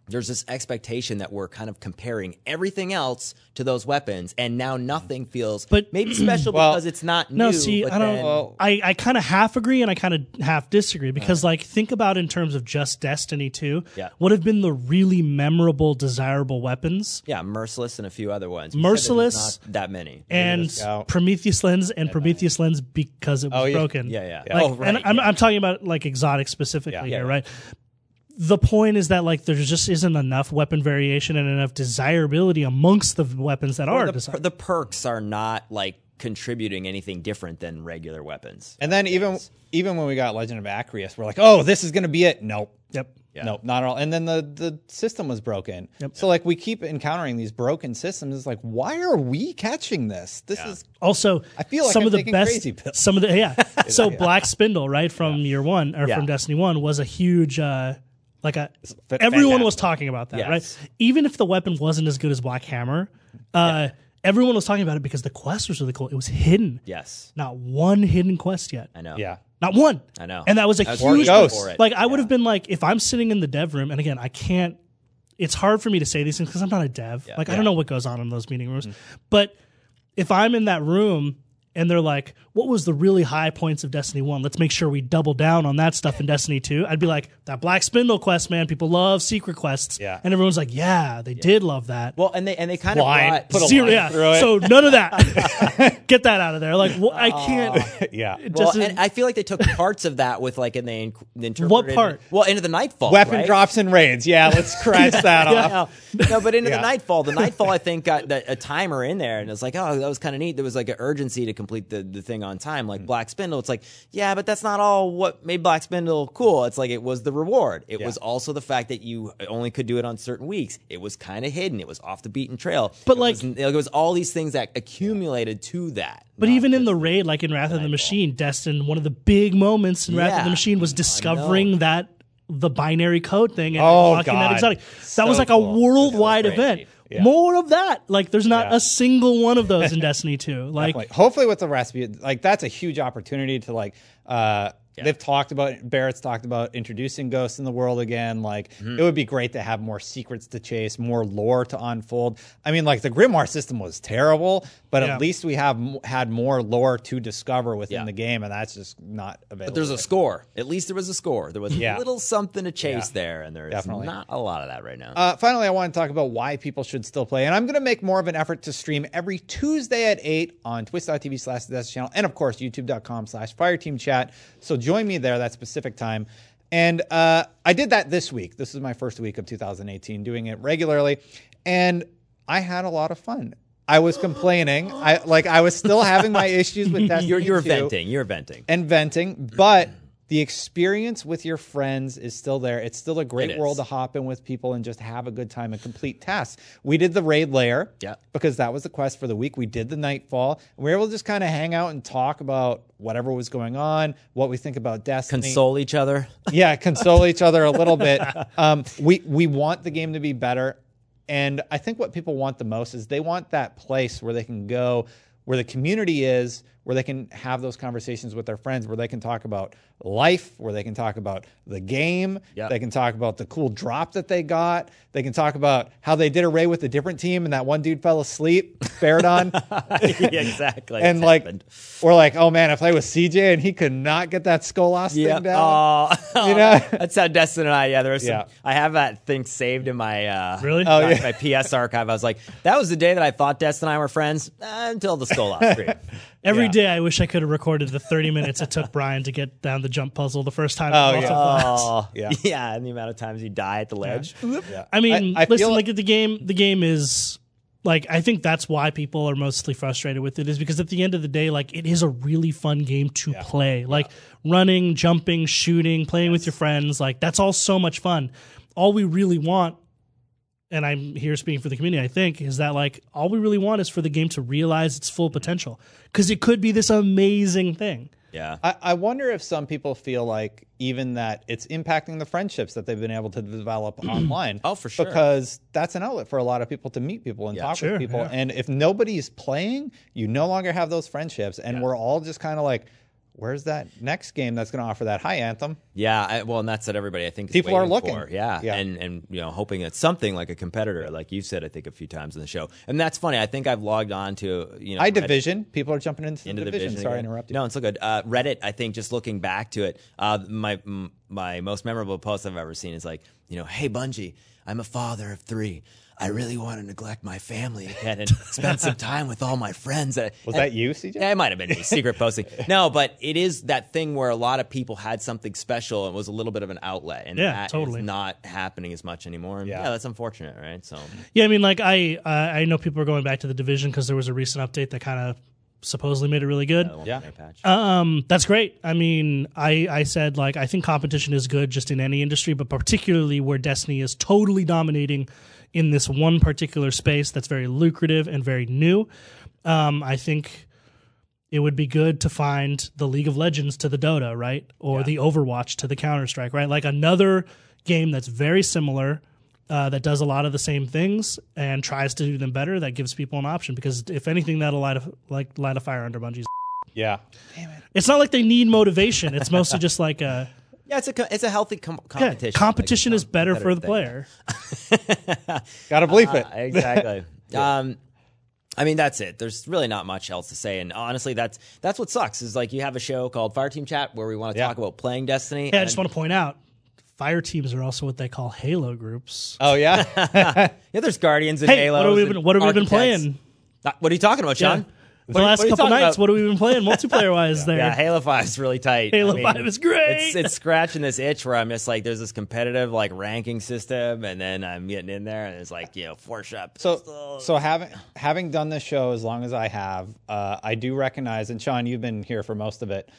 [SPEAKER 2] there's this expectation that we're kind of comparing everything else to those weapons, and now nothing feels
[SPEAKER 3] But-
[SPEAKER 2] maybe special [clears throat]
[SPEAKER 1] Well,
[SPEAKER 2] because it's not
[SPEAKER 3] no,
[SPEAKER 2] new.
[SPEAKER 3] No, see,
[SPEAKER 2] but
[SPEAKER 3] I don't.
[SPEAKER 2] then-
[SPEAKER 3] I, I kind of half agree and I kind of half disagree uh-huh. because, like, think about in terms of just Destiny Two.
[SPEAKER 2] Yeah.
[SPEAKER 3] What have been the really memorable, desirable weapons?
[SPEAKER 2] Yeah, Merciless and a few other ones. We said that there's
[SPEAKER 3] Merciless
[SPEAKER 2] not that many.
[SPEAKER 3] and Prometheus lens and Prometheus lens because it was
[SPEAKER 1] Oh, yeah.
[SPEAKER 3] broken.
[SPEAKER 2] Yeah, yeah.
[SPEAKER 3] Like,
[SPEAKER 2] Oh, right,
[SPEAKER 3] and I'm,
[SPEAKER 2] yeah.
[SPEAKER 3] I'm talking about like exotic specifically
[SPEAKER 1] Yeah.
[SPEAKER 3] here,
[SPEAKER 2] Yeah.
[SPEAKER 3] right? The point is that like there just isn't enough weapon variation and enough desirability amongst the weapons that are
[SPEAKER 2] the,
[SPEAKER 3] desirable.
[SPEAKER 2] the perks are not like contributing anything different than regular weapons.
[SPEAKER 1] And then even even when we got Legend of Acrius, we're like, oh, this is going to be it. Nope.
[SPEAKER 3] Yep.
[SPEAKER 1] Nope, not at all. And then the the system was broken.
[SPEAKER 3] Yep.
[SPEAKER 1] So like we keep encountering these broken systems. It's like, why are we catching this? This is
[SPEAKER 3] Also,
[SPEAKER 1] I feel like
[SPEAKER 3] some
[SPEAKER 1] I'm
[SPEAKER 3] of the best,
[SPEAKER 1] crazy pills.
[SPEAKER 3] some of the yeah. [laughs] so Black Spindle, right from year one or
[SPEAKER 2] Yeah.
[SPEAKER 3] from Destiny One, was a huge. uh like a,
[SPEAKER 1] fa-
[SPEAKER 3] everyone was talking about that,
[SPEAKER 2] Yes.
[SPEAKER 3] right? Even if the weapon wasn't as good as Black Hammer, uh, everyone was talking about it because the quest was really cool. It was hidden.
[SPEAKER 2] Yes,
[SPEAKER 3] Not one hidden quest yet.
[SPEAKER 2] I know.
[SPEAKER 1] yeah.
[SPEAKER 3] Not one.
[SPEAKER 2] I know.
[SPEAKER 3] And that was a
[SPEAKER 2] That's
[SPEAKER 3] huge
[SPEAKER 1] Or Ghost.
[SPEAKER 2] it.
[SPEAKER 3] Like I would have been like, if I'm sitting in the dev room, and again, I can't. It's hard for me to say these things because I'm not a dev. Like I don't know what goes on in those meeting rooms. But if I'm in that room and they're like, "What was the really high points of Destiny One? Let's make sure we double down on that stuff in Destiny Two. I'd be like, "That Black Spindle quest, man. People love secret quests."
[SPEAKER 1] Yeah.
[SPEAKER 3] and everyone's like, "Yeah, they did love that."
[SPEAKER 2] Well, and they and they kind of
[SPEAKER 1] Line.
[SPEAKER 2] brought
[SPEAKER 1] Put a
[SPEAKER 3] Zero,
[SPEAKER 1] line
[SPEAKER 3] yeah.
[SPEAKER 1] through it.
[SPEAKER 3] So none of that. [laughs] [laughs] Get that out of there. Like, well, I oh. can't. [laughs]
[SPEAKER 1] yeah.
[SPEAKER 2] Well, and I feel like they took parts of that with like, and they inc- interpreted
[SPEAKER 3] What
[SPEAKER 2] it-
[SPEAKER 3] part?
[SPEAKER 2] Well, into the Nightfall.
[SPEAKER 1] Weapon
[SPEAKER 2] right?
[SPEAKER 1] drops and raids. Yeah, let's scratch that off.
[SPEAKER 2] No, no, but into
[SPEAKER 1] Yeah.
[SPEAKER 2] the Nightfall, the Nightfall I think got the, a timer in there, and it's like, oh, that was kind of neat. There was like an urgency to complete the, the thing on time, like hmm. Black Spindle. It's like, yeah, but that's not all what made Black Spindle cool. It's like it was the reward. It was also the fact that you only could do it on certain weeks. It was kind of hidden. It was off the beaten trail.
[SPEAKER 3] But,
[SPEAKER 2] It
[SPEAKER 3] like-
[SPEAKER 2] was, it was all these things that accumulated to that.
[SPEAKER 3] But even in the raid, like in Wrath of the Machine, Destin, one of the big moments in Wrath of the Machine was discovering that the binary code thing and
[SPEAKER 1] Oh,
[SPEAKER 3] unlocking that
[SPEAKER 1] God.
[SPEAKER 3] exotic. That
[SPEAKER 1] So
[SPEAKER 3] was like
[SPEAKER 1] cool.
[SPEAKER 3] a worldwide
[SPEAKER 2] That was
[SPEAKER 3] event.
[SPEAKER 1] Yeah.
[SPEAKER 3] More of that. Like there's not
[SPEAKER 1] Yeah.
[SPEAKER 3] a single one of those in [laughs] Destiny 2. Like
[SPEAKER 1] Definitely. hopefully with the recipe like that's a huge opportunity to like uh they've talked about barrett's talked about introducing ghosts in the world again like
[SPEAKER 3] Mm-hmm.
[SPEAKER 1] it would be great to have more secrets to chase more lore to unfold i mean like the grimoire system was terrible but
[SPEAKER 3] Yeah.
[SPEAKER 1] at least we have had more lore to discover within
[SPEAKER 2] Yeah.
[SPEAKER 1] the game and that's just not available
[SPEAKER 2] But there's a
[SPEAKER 1] right
[SPEAKER 2] score. At least there was a score. There was
[SPEAKER 1] Yeah.
[SPEAKER 2] a little something to chase
[SPEAKER 1] Yeah.
[SPEAKER 2] there, and there's
[SPEAKER 1] Definitely.
[SPEAKER 2] not a lot of that right now.
[SPEAKER 1] Uh, finally, I want to talk about why people should still play. And I'm going to make more of an effort to stream every Tuesday at 8 on twitch.tv slash the Death channel and, of course, youtube.com slash fireteam chat. So join me there that specific time. And uh, I did that this week. This is my first week of 2018 doing it regularly. And I had a lot of fun. I was complaining. I like I was still having my issues with Destiny [laughs]
[SPEAKER 2] you're you're
[SPEAKER 1] 2
[SPEAKER 2] venting. You're venting.
[SPEAKER 1] and venting, but the experience with your friends is still there. It's still a great world to hop in with people and just have a good time and complete tasks. We did the raid lair
[SPEAKER 2] Yeah.
[SPEAKER 1] because that was the quest for the week. We did the nightfall. We were able to just kind of hang out and talk about whatever was going on, what we think about Destiny.
[SPEAKER 2] Console each other. [laughs]
[SPEAKER 1] yeah, console each other a little bit. Um, we we want the game to be better, and I think what people want the most is they want that place where they can go, where the community is, where they can have those conversations with their friends, where they can talk about life, where they can talk about the game,
[SPEAKER 2] Yep.
[SPEAKER 1] they can talk about the cool drop that they got, they can talk about how they did a raid with a different team and that one dude fell asleep, Faradon. [laughs]
[SPEAKER 2] yeah, exactly.
[SPEAKER 1] And
[SPEAKER 2] It's
[SPEAKER 1] like,
[SPEAKER 2] happened.
[SPEAKER 1] or like, oh man, I played with CJ and he could not get that Skolas
[SPEAKER 2] yeah.
[SPEAKER 1] thing down.
[SPEAKER 2] Oh,
[SPEAKER 1] You [laughs] know?
[SPEAKER 2] that's how Destin and I. Yeah, there was some.
[SPEAKER 1] Yeah.
[SPEAKER 2] I have that thing saved in my uh,
[SPEAKER 3] Really?
[SPEAKER 1] Oh,
[SPEAKER 2] my,
[SPEAKER 1] yeah.
[SPEAKER 2] my PS archive. I was like, that was the day that I thought Destin and I were friends uh, until the skull off screen. [laughs]
[SPEAKER 3] every
[SPEAKER 1] Yeah.
[SPEAKER 3] day I wish I could have recorded the 30 minutes it took Brian to get down the jump puzzle the first time.
[SPEAKER 1] Oh, yeah.
[SPEAKER 3] Vault of Glass.
[SPEAKER 2] Oh, [laughs]
[SPEAKER 1] Yeah. [laughs]
[SPEAKER 2] yeah, and the amount of times you die at the ledge.
[SPEAKER 3] I mean,
[SPEAKER 1] I- I
[SPEAKER 3] listen,
[SPEAKER 1] feel-
[SPEAKER 3] like the game, the game is like I think that's why people are mostly frustrated with it is because at the end of the day, like it is a really fun game to play. Like running, jumping, shooting, playing with your friends, like that's all so much fun. All we really want, and I'm here speaking for the community, I think, is that like all we really want is for the game to realize its full potential because it could be this amazing thing.
[SPEAKER 2] Yeah.
[SPEAKER 1] I, I wonder if some people feel like even that it's impacting the friendships that they've been able to develop [clears throat] online.
[SPEAKER 2] Oh, for sure.
[SPEAKER 1] Because that's an outlet for a lot of people to meet people and talk
[SPEAKER 3] Sure,
[SPEAKER 1] with people.
[SPEAKER 3] yeah.
[SPEAKER 1] And if nobody's playing, you no longer have those friendships. And we're all just kind of like, where's that next game that's going to offer that? Hi, Anthem.
[SPEAKER 2] Yeah, I, well, and that's what everybody I think is
[SPEAKER 1] People are looking.
[SPEAKER 2] for. Yeah,
[SPEAKER 1] Yeah.
[SPEAKER 2] and and you know hoping it's something like a competitor, like you said, I think a few times in the show, and that's funny. I think I've logged on to you know
[SPEAKER 1] Hi,
[SPEAKER 2] Reddit-
[SPEAKER 1] Division. People are jumping into,
[SPEAKER 2] into
[SPEAKER 1] the division.
[SPEAKER 2] division.
[SPEAKER 1] Sorry, I interrupted.
[SPEAKER 2] No, it's so good. Uh, Reddit, I think, just looking back to it, uh, my my most memorable post I've ever seen is like, you know, hey Bungie, I'm a father of three. I really want to neglect my family again [laughs] and spend some time with all my friends.
[SPEAKER 1] Was
[SPEAKER 2] and-
[SPEAKER 1] that you, CJ?
[SPEAKER 2] yeah, it might have been me, [laughs] secret posting. No, but it is that thing where a lot of people had something special and was a little bit of an outlet, and
[SPEAKER 3] Yeah,
[SPEAKER 2] that is
[SPEAKER 3] totally.
[SPEAKER 2] not happening as much anymore. And
[SPEAKER 1] Yeah.
[SPEAKER 2] yeah. that's unfortunate, right? So
[SPEAKER 3] Yeah, I mean, like I uh, I know people are going back to the division because there was a recent update that kind of supposedly made it really good.
[SPEAKER 1] Yeah.
[SPEAKER 2] patch.
[SPEAKER 3] Um, that's great. I mean, I I said like I think competition is good just in any industry, but particularly where Destiny is totally dominating in this one particular space that's very lucrative and very new. Um, I think it would be good to find the League of Legends to the Dota, right? Or the Overwatch to the Counter Strike, right? Like another game that's very similar, uh, that does a lot of the same things and tries to do them better. That gives people an option because if anything, that'll light a, like light a fire under Bungie's. [laughs]
[SPEAKER 1] Yeah.
[SPEAKER 3] It's not like they need motivation. It's mostly just like a [laughs]
[SPEAKER 2] yeah, it's a it's a healthy com-
[SPEAKER 3] yeah,
[SPEAKER 2] competition.
[SPEAKER 3] competition
[SPEAKER 2] Like,
[SPEAKER 3] is better for the
[SPEAKER 2] thing.
[SPEAKER 3] player. [laughs]
[SPEAKER 1] Got to believe it.
[SPEAKER 2] Uh, exactly. um, I mean, that's it. There's really not much else to say, and honestly, that's that's what sucks. Is like you have a show called Fire Team Chat where we want to
[SPEAKER 1] Yeah.
[SPEAKER 2] talk about playing Destiny.
[SPEAKER 3] Hey, I just want to point out, fire teams are also what they call Halo groups.
[SPEAKER 1] Oh, yeah. [laughs]
[SPEAKER 2] yeah, there's Guardians and
[SPEAKER 3] Hey,
[SPEAKER 2] Halo.
[SPEAKER 3] what have we been what have we been playing?
[SPEAKER 2] What are you talking about, Sean?
[SPEAKER 3] the last
[SPEAKER 2] what are you
[SPEAKER 3] couple nights,
[SPEAKER 2] about?
[SPEAKER 3] what have we been playing multiplayer wise [laughs] there?
[SPEAKER 2] Yeah, Halo Five is really tight.
[SPEAKER 3] Halo 5 is great.
[SPEAKER 2] It's, it's scratching this itch where I'm just like, there's this competitive like ranking system, and then I'm getting in there, and it's like, you know, four shot.
[SPEAKER 1] So, so having having done this show as long as I have, uh, I do recognize, and Sean, you've been here for most of it.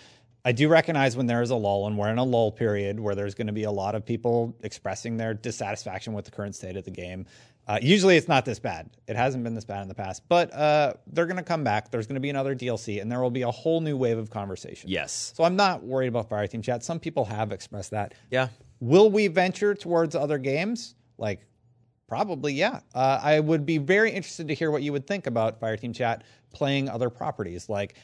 [SPEAKER 1] I do recognize when there is a lull, and we're in a lull period where there's going to be a lot of people expressing their dissatisfaction with the current state of the game. Uh, usually, it's not this bad. It hasn't been this bad in the past, but uh, they're going to come back. There's going to be another DLC, and there will be a whole new wave of conversation.
[SPEAKER 2] yes,
[SPEAKER 1] So I'm not worried about Fireteam Chat. Some people have expressed that.
[SPEAKER 2] yeah.
[SPEAKER 1] Will we venture towards other games? Like, probably, yeah. Uh, I would be very interested to hear what you would think about Fireteam Chat playing other properties. Like,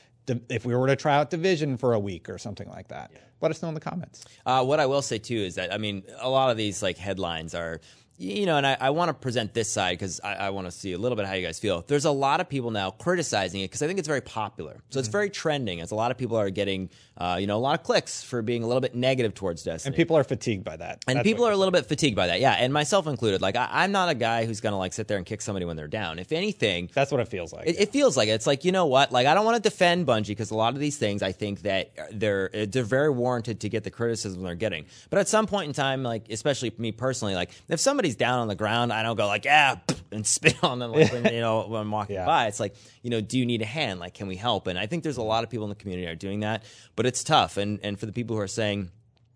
[SPEAKER 1] if we were to try out Division for a week or something like that. Let us know in the comments.
[SPEAKER 2] Uh, what I will say too is that I mean, a lot of these like headlines are, you know, and I, I want to present this side because I, I want to see a little bit how you guys feel. There's a lot of people now criticizing it because I think it's very popular, so it's very trending. As a lot of people are getting, uh, you know, a lot of clicks for being a little bit negative towards Destiny.
[SPEAKER 1] And people are fatigued by that.
[SPEAKER 2] And
[SPEAKER 1] That's
[SPEAKER 2] people
[SPEAKER 1] what-
[SPEAKER 2] are a little bit fatigued by that, yeah, and myself included. Like, I, I'm not a guy who's gonna like sit there and kick somebody when they're down. If anything,
[SPEAKER 1] That's what it feels like.
[SPEAKER 2] it, it feels like it. It's like you know what? Like I don't want to defend Bungie because a lot of these things I think that they're they're very warranted to get the criticism they're getting. But at some point in time, like especially me personally, like if somebody's down on the ground, I don't go like yeah [laughs] and spit on them like when, you know when I'm walking
[SPEAKER 1] Yeah.
[SPEAKER 2] by. It's like you know, do you need a hand? Like can we help? And I think there's a lot of people in the community are doing that, but it's tough. And and for the people who are saying.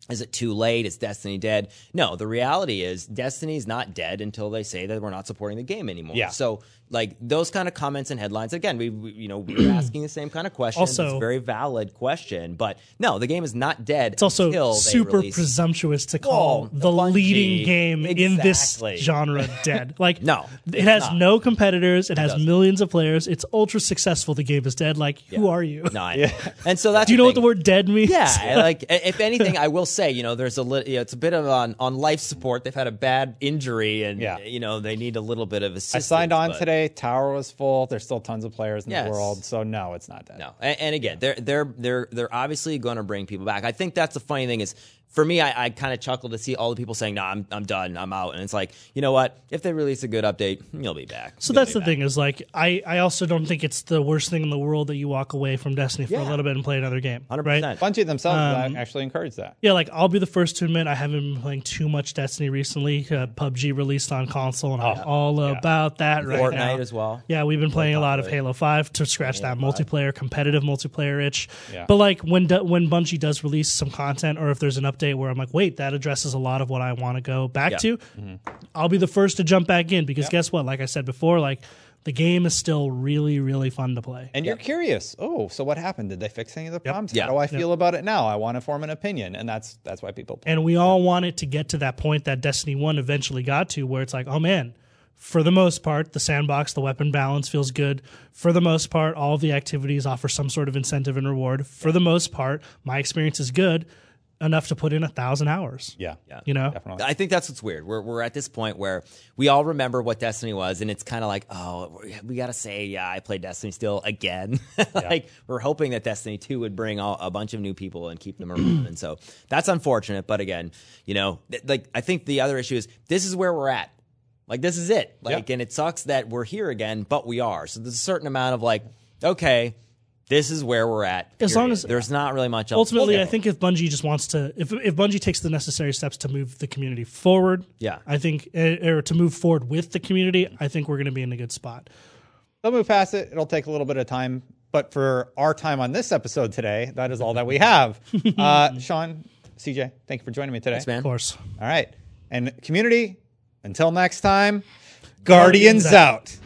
[SPEAKER 2] Is it too late? Is Destiny dead? No, the reality is Destiny's not dead until they say that we're not supporting the game anymore.
[SPEAKER 1] Yeah.
[SPEAKER 2] So like those kind of comments and headlines again we, we you know we're asking the same kind of question
[SPEAKER 3] Also-
[SPEAKER 2] it's a very valid question but no the game is not dead
[SPEAKER 3] It's also
[SPEAKER 2] until
[SPEAKER 3] super
[SPEAKER 2] release-
[SPEAKER 3] presumptuous to call
[SPEAKER 2] Whoa,
[SPEAKER 3] the
[SPEAKER 2] Bungie.
[SPEAKER 3] leading game in this genre dead. [laughs] Like,
[SPEAKER 2] No,
[SPEAKER 3] it has
[SPEAKER 2] not.
[SPEAKER 3] no competitors. It has
[SPEAKER 2] doesn't.
[SPEAKER 3] millions of players. It's ultra successful. The game is dead. Like, who are you?
[SPEAKER 2] no, I [laughs] know. and so that's
[SPEAKER 3] Do you know what the word dead means?
[SPEAKER 2] yeah, [laughs] like if anything, I will say, you know, there's a li- you know, it's a bit of on on life support. They've had a bad injury, and
[SPEAKER 1] Yeah.
[SPEAKER 2] you know, they need a little bit of assistance I
[SPEAKER 1] signed on
[SPEAKER 2] but-
[SPEAKER 1] today. Tower was full. There's still tons of players in
[SPEAKER 2] Yes.
[SPEAKER 1] the world. So, no, it's not dead.
[SPEAKER 2] No, and, and again, they're they're they're they're obviously going to bring people back. I think that's the funny thing is for me, I, I kind of chuckle to see all the people saying, "No, I'm I'm done, I'm out," and it's like, you know what? If they release a good update, you'll be back.
[SPEAKER 3] So
[SPEAKER 2] You'll
[SPEAKER 3] that's the
[SPEAKER 2] back.
[SPEAKER 3] thing is like I, I also don't think it's the worst thing in the world that you walk away from Destiny for a little bit and play another game.
[SPEAKER 2] 100%.
[SPEAKER 3] Right?
[SPEAKER 1] Bungie themselves
[SPEAKER 3] Um,
[SPEAKER 1] actually encourage that.
[SPEAKER 3] Yeah, like I'll be the first to admit I haven't been playing too much Destiny recently. Uh, PUBG released on console, and I'm all about that right
[SPEAKER 2] Fortnite
[SPEAKER 3] now.
[SPEAKER 2] as well.
[SPEAKER 3] Yeah, we've been playing a lot of. Halo Five to scratch that multiplayer, competitive multiplayer itch.
[SPEAKER 1] Yeah.
[SPEAKER 3] But like when du- when Bungie does release some content, or if there's an update where I'm like, wait, that addresses a lot of what I want to go back
[SPEAKER 2] Yeah.
[SPEAKER 3] to, mm-hmm. I'll be the first to jump back in because guess what? Like I said before, like the game is still really really fun to play.
[SPEAKER 1] And you're curious. Oh, so what happened? Did they fix any of the problems?
[SPEAKER 2] Yeah.
[SPEAKER 1] How do I feel about it now? I want to form an opinion, and that's that's why people play.
[SPEAKER 3] And we all want it to get to that point that Destiny 1 eventually got to, where it's like, oh man, for the most part, the sandbox, the weapon balance feels good. For the most part, all the activities offer some sort of incentive and reward. For the most part, my experience is good enough to put in a thousand hours.
[SPEAKER 1] yeah,
[SPEAKER 2] Yeah.
[SPEAKER 3] You know?
[SPEAKER 1] definitely.
[SPEAKER 2] I think that's what's weird. We're, we're at this point where we all remember what Destiny was, and it's kind of like, oh, we got to say, yeah, I played Destiny still again. [laughs] like, we're hoping that Destiny 2 would bring all, a bunch of new people and keep them around. and so that's unfortunate. But again, you know, th- like, I think the other issue is this is where we're at. Like, this is it. Like,
[SPEAKER 1] Yeah.
[SPEAKER 2] and it sucks that we're here again, but we are. So there's a certain amount of like, okay, this is where we're at.
[SPEAKER 3] As long as-
[SPEAKER 2] there's not really much else.
[SPEAKER 3] Ultimately,
[SPEAKER 2] to
[SPEAKER 3] I think if Bungie just wants to, if, if Bungie takes the necessary steps to move the community forward,
[SPEAKER 2] Yeah.
[SPEAKER 3] I think, eh, or to move forward with the community, I think we're going to be in a good spot.
[SPEAKER 1] They'll move past it. It'll take a little bit of time, but for our time on this episode today, that is all that we have. [laughs] uh, Sean, CJ, thank you for joining me today.
[SPEAKER 2] Thanks, man.
[SPEAKER 3] Of course.
[SPEAKER 1] All right, and community. Until next time, Guardians,
[SPEAKER 3] Guardians
[SPEAKER 1] out.